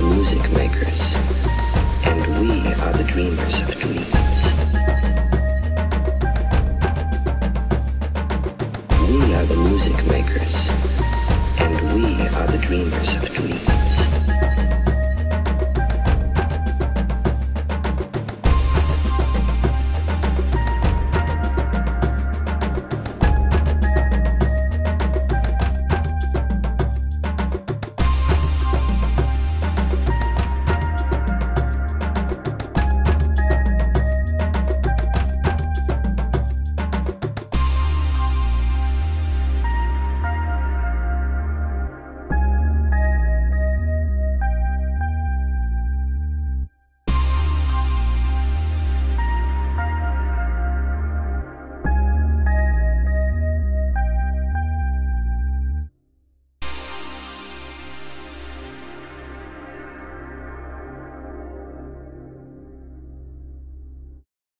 the music makers, and we are the dreamers of dreams. We are the music makers, and we are the dreamers